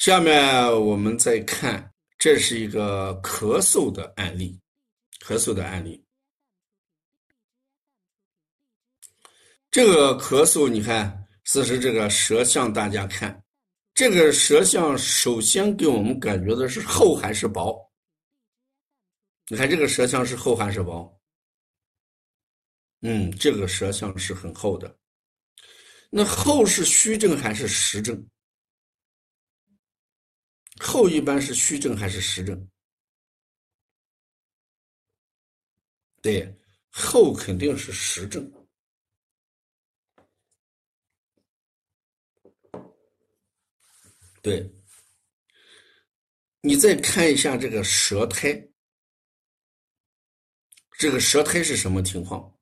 下面我们再看，这是一个咳嗽的案例，咳嗽的案例。这个咳嗽，你看，此时这个舌象，大家看，这个舌象首先给我们感觉的是厚还是薄？你看这个舌象是厚还是薄？嗯，这个舌象是很厚的。那厚是虚症还是实症？后一般是虚症还是实症？对，后肯定是实症。对，你再看一下这个舌苔。这个舌苔是什么情况？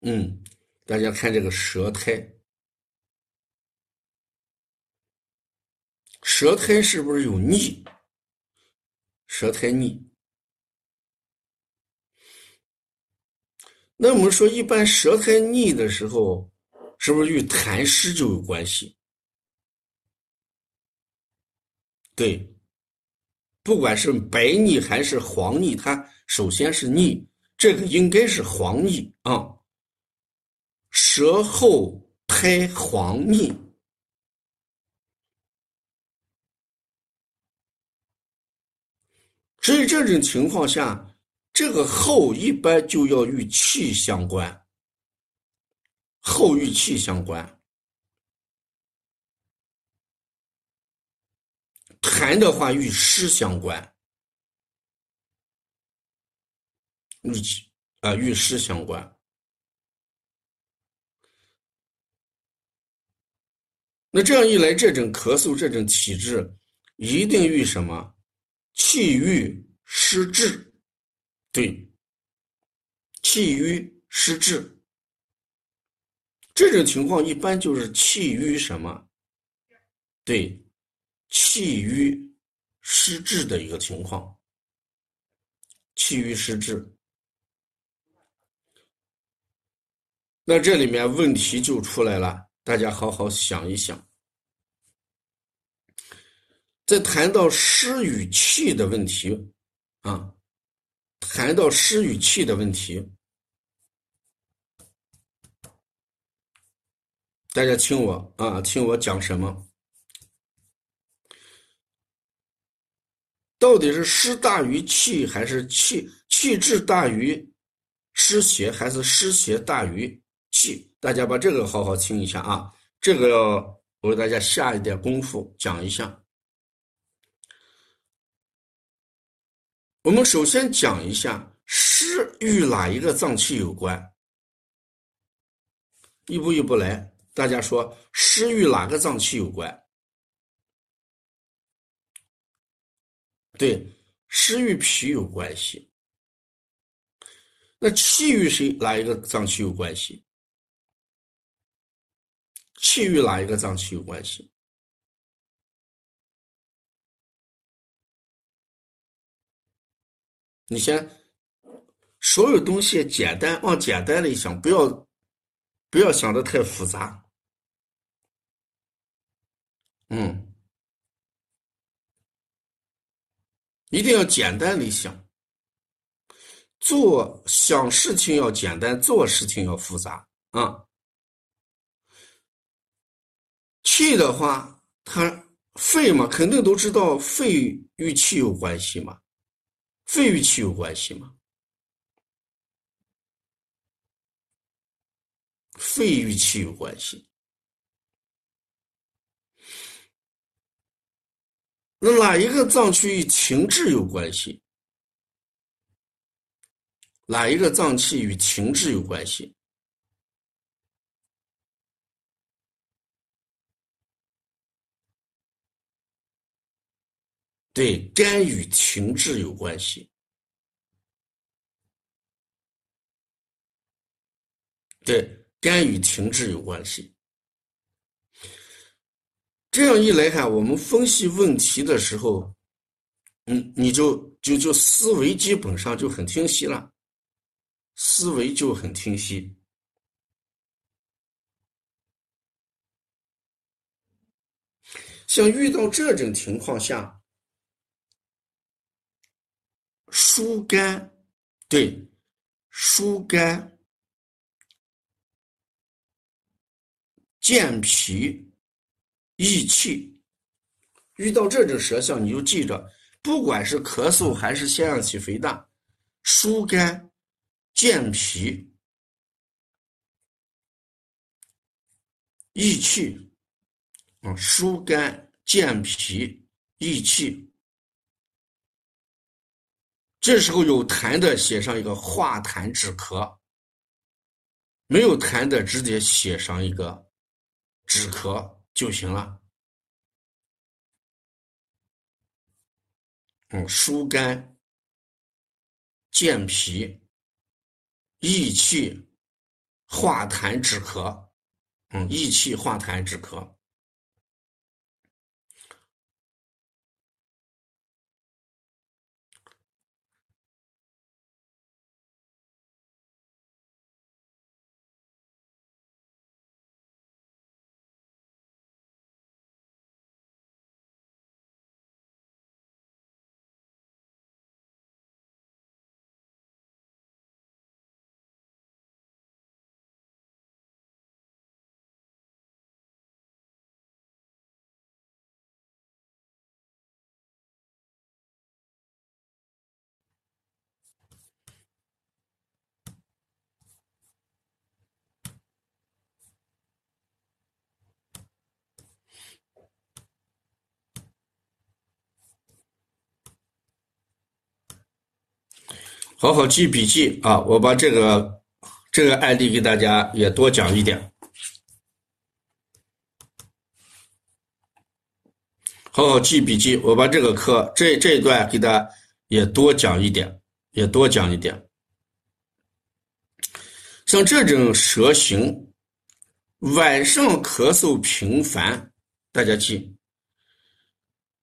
嗯，大家看这个舌苔，舌苔是不是有腻？舌苔腻。那我们说，一般舌苔腻的时候，是不是与痰湿就有关系？对。不管是白腻还是黄腻，它首先是腻，这个应该是黄腻啊。舌后苔黄腻，所以这种情况下，这个后一般就要与气相关，后与气相关。痰的话与湿相关，与啊与湿相关。那这样一来，这种咳嗽这种体质一定与什么气郁湿滞？对，气郁湿滞。这种情况一般就是气郁什么？对。气郁失滞的一个情况，气郁失滞，那这里面问题就出来了，大家好好想一想。在谈到湿与气的问题啊，谈到湿与气的问题，大家听我啊，听我讲什么？到底是湿大于气，还是气气滞大于湿邪，还是湿邪大于气？大家把这个好好听一下啊！这个要我给大家下一点功夫讲一下。我们首先讲一下湿与哪一个脏器有关？一步一步来，大家说湿与哪个脏器有关？对，湿与脾有关系。那气与谁哪一个脏器有关系？气与哪一个脏器有关系？你先，所有东西简单，往简单里想，不要不要想的太复杂。嗯。一定要简单的想，做想事情要简单，做事情要复杂啊。气的话，它肺嘛，肯定都知道肺与气有关系嘛，肺与气有关系吗，肺与气有关系。那哪一个脏器与情志有关系？哪一个脏器与情志有关系？对，肝与情志有关系。对，肝与情志有关系。这样一来看，我们分析问题的时候，嗯，你就就就思维基本上就很清晰了，思维就很清晰。像遇到这种情况下，疏肝，对，疏肝、健脾、益气。遇到这种舌象，你就记着，不管是咳嗽还是腺样体肥大，疏肝、健脾、益气。啊，疏肝健脾益气。这时候有痰的，写上一个化痰止咳；没有痰的，直接写上一个止咳就行了。嗯，疏肝健脾益气化痰止咳。嗯，益气化痰止咳。好好记笔记啊！我把这个这个案例给大家也多讲一点。好好记笔记，我把这个课这这一段给大家也多讲一点，也多讲一点。像这种蛇形，晚上咳嗽频繁，大家记。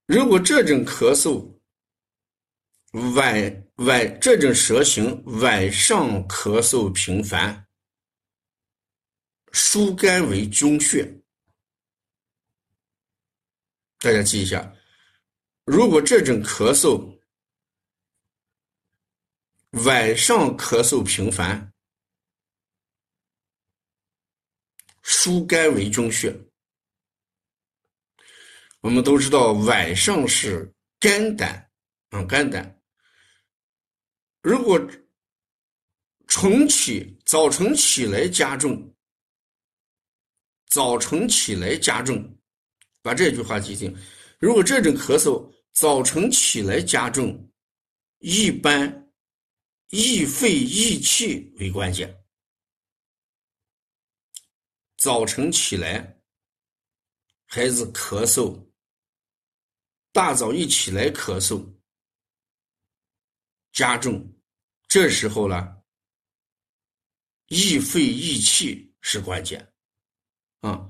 如果这种咳嗽，晚晚这种蛇形晚上咳嗽频繁，疏肝为君穴。大家记一下，如果这种咳嗽晚上咳嗽频繁，疏肝为君穴。我们都知道晚上是肝胆，嗯，肝胆。如果晨起早晨起来加重，早晨起来加重，把这句话记清。如果这种咳嗽早晨起来加重，一般益肺益气为关键。早晨起来，孩子咳嗽，大早一起来咳嗽，加重。这时候呢，益肺益气是关键，啊，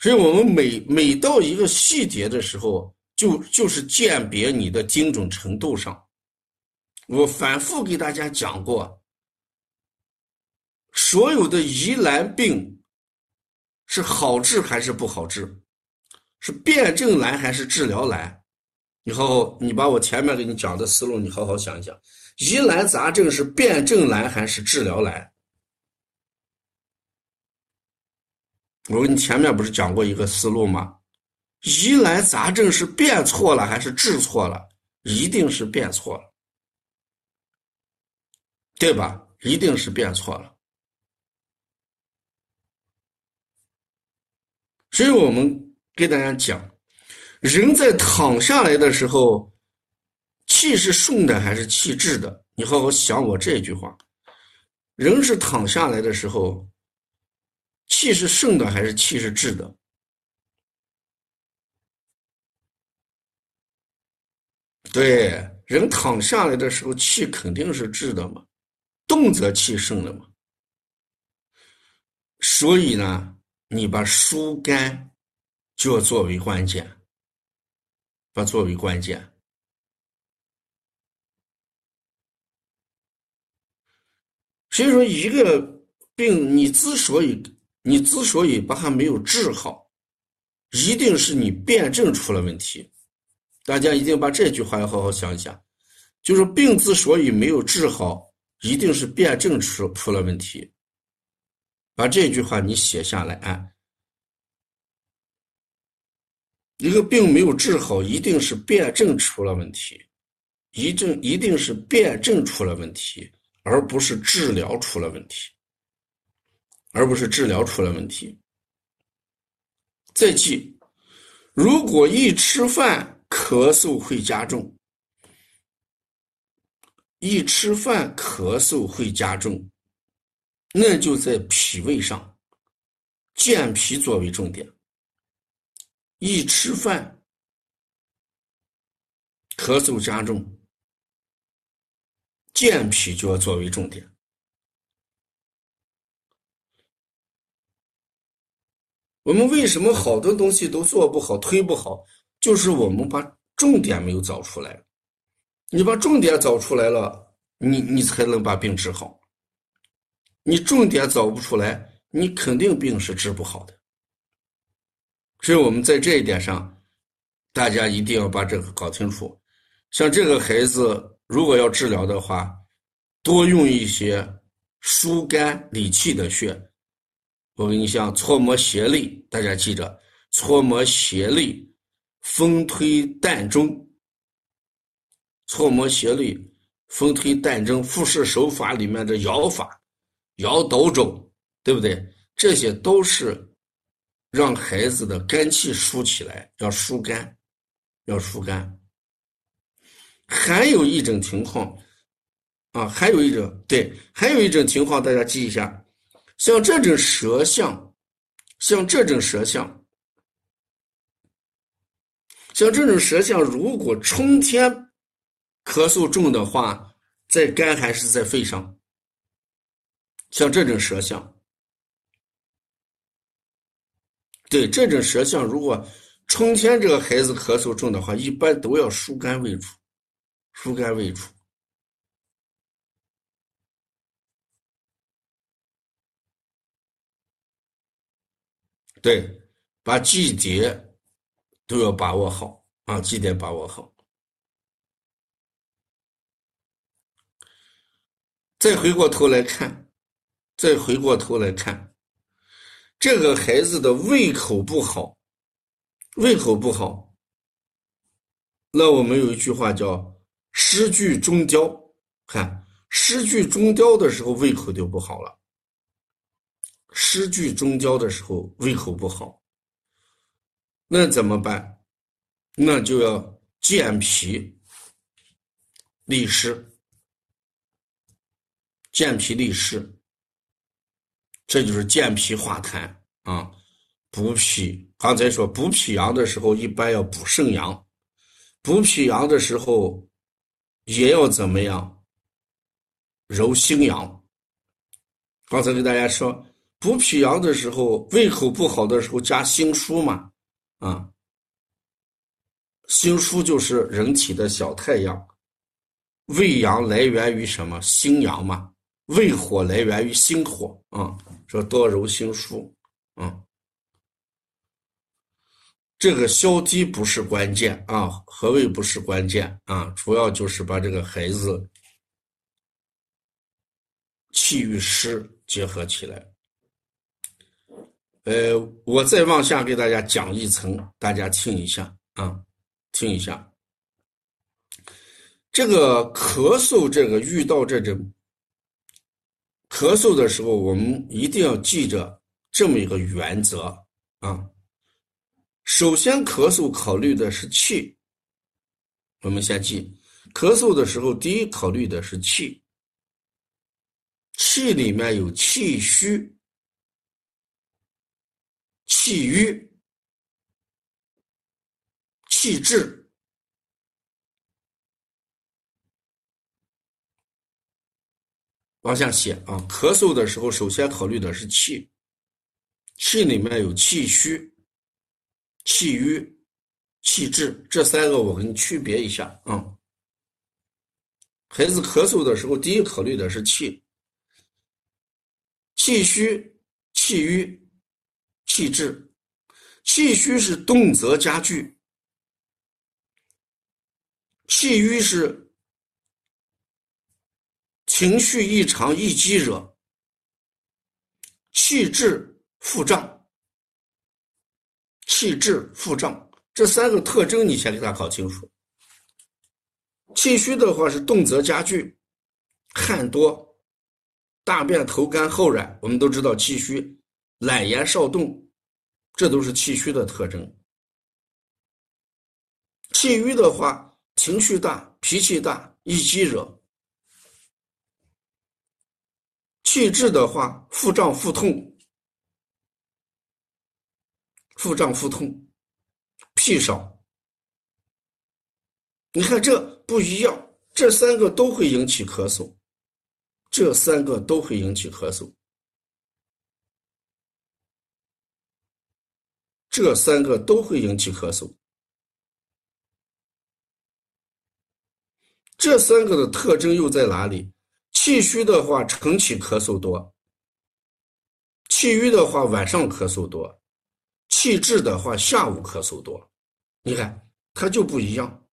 所以我们每每到一个细节的时候，就就是鉴别你的精准程度上。我反复给大家讲过，所有的疑难病是好治还是不好治，是辩证难还是治疗难？你好好，你把我前面给你讲的思路，你好好想一想。疑难杂症是辩证难还是治疗难？我跟你前面不是讲过一个思路吗？疑难杂症是变错了还是治错了？一定是变错了，对吧？一定是变错了。所以我们给大家讲，人在躺下来的时候。气是顺的还是气滞的？你好好想我这句话。人是躺下来的时候，气是顺的还是气是滞的？对，人躺下来的时候，气肯定是滞的嘛，动则气盛了嘛。所以呢，你把疏肝就要作为关键，把作为关键。所以说，一个病你之所以你之所以把它没有治好，一定是你辩证出了问题。大家一定把这句话要好好想一想，就是病之所以没有治好，一定是辩证出出了问题。把这句话你写下来啊。一个病没有治好，一定是辩证出了问题，一定一定是辩证出了问题，而不是治疗出了问题，而不是治疗出了问题。再记，如果一吃饭咳嗽会加重，一吃饭咳嗽会加重，那就在脾胃上，健脾作为重点。一吃饭，咳嗽加重，健脾就要作为重点。我们为什么好多东西都做不好、推不好？就是我们把重点没有找出来。你把重点找出来了，你你才能把病治好。你重点找不出来，你肯定病是治不好的。所以我们在这一点上，大家一定要把这个搞清楚。像这个孩子，如果要治疗的话，多用一些疏肝理气的穴。我跟你讲，搓摩胁肋，大家记着，搓摩胁肋，风推膻中。搓摩胁肋，风推膻中，复式手法里面的摇法，摇斗肘，对不对？这些都是。让孩子的肝气疏起来，要疏肝，要疏肝。还有一种情况，啊，还有一种对，还有一种情况，大家记一下，像这种舌象，像这种舌象，像这种舌象，如果春天咳嗽重的话，在肝还是在肺上？像这种舌象。对这种舌象，如果春天这个孩子咳嗽重的话，一般都要疏肝为主，疏肝为主。对，把季节都要把握好啊，季节把握好。再回过头来看，再回过头来看。这个孩子的胃口不好，胃口不好，那我们有一句话叫“失句中焦”，看失句中焦的时候胃口就不好了。失句中焦的时候胃口不好，那怎么办？那就要健脾利湿，健脾利湿。这就是健脾化痰啊，补脾。刚才说补脾阳的时候，一般要补肾阳；补脾阳的时候，也要怎么样？揉心阳。刚才跟大家说，补脾阳的时候，胃口不好的时候，加心疏嘛，啊，心疏就是人体的小太阳，胃阳来源于什么？心阳嘛。胃火来源于心火啊，说多揉心疏，啊，这个消积不是关键啊，何谓不是关键啊？主要就是把这个孩子气与湿结合起来。呃，我再往下给大家讲一层，大家听一下啊，听一下。这个咳嗽，这个遇到这种。咳嗽的时候，我们一定要记着这么一个原则啊。首先，咳嗽考虑的是气。我们先记，咳嗽的时候，第一考虑的是气。气里面有气虚、气郁、气滞。往下写啊，咳嗽的时候，首先考虑的是气，气里面有气虚、气郁、气滞这三个，我给你区别一下啊。孩子咳嗽的时候，第一考虑的是气，气虚、气郁、气滞，气虚是动则加剧，气郁是情绪异常易激惹，气滞腹胀，气滞腹胀这三个特征你先给他搞清楚。气虚的话是动则加剧，汗多，大便头干后染，我们都知道气虚，懒言少动。这都是气虚的特征。气郁的话，情绪大，脾气大，易激惹；气滞的话，腹胀腹痛，腹胀腹痛，屁少。你看这不一样，这三个都会引起咳嗽，这三个都会引起咳嗽。这三个都会引起咳嗽，这三个的特征又在哪里？气虚的话，晨起咳嗽多；气郁的话，晚上咳嗽多；气滞的话，下午咳嗽多。你看，它就不一样。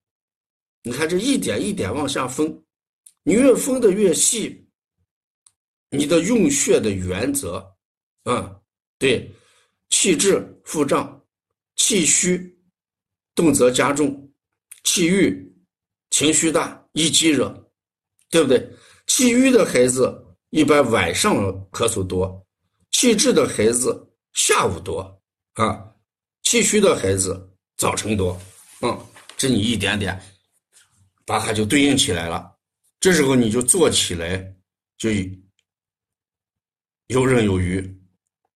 你看，这一点一点往下分，你越分的越细，你的用穴的原则，啊，对。气滞腹胀，气虚动则加重，气郁情绪大易激惹，对不对？气郁的孩子一般晚上咳嗽多，气滞的孩子下午多啊，气虚的孩子早晨多，嗯，这你一点点把它就对应起来了，这时候你就做起来就游刃有余。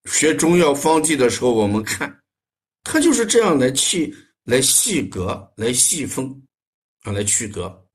学中药方剂的时候，我们看，它就是这样来气来细格来细分，啊，来区隔。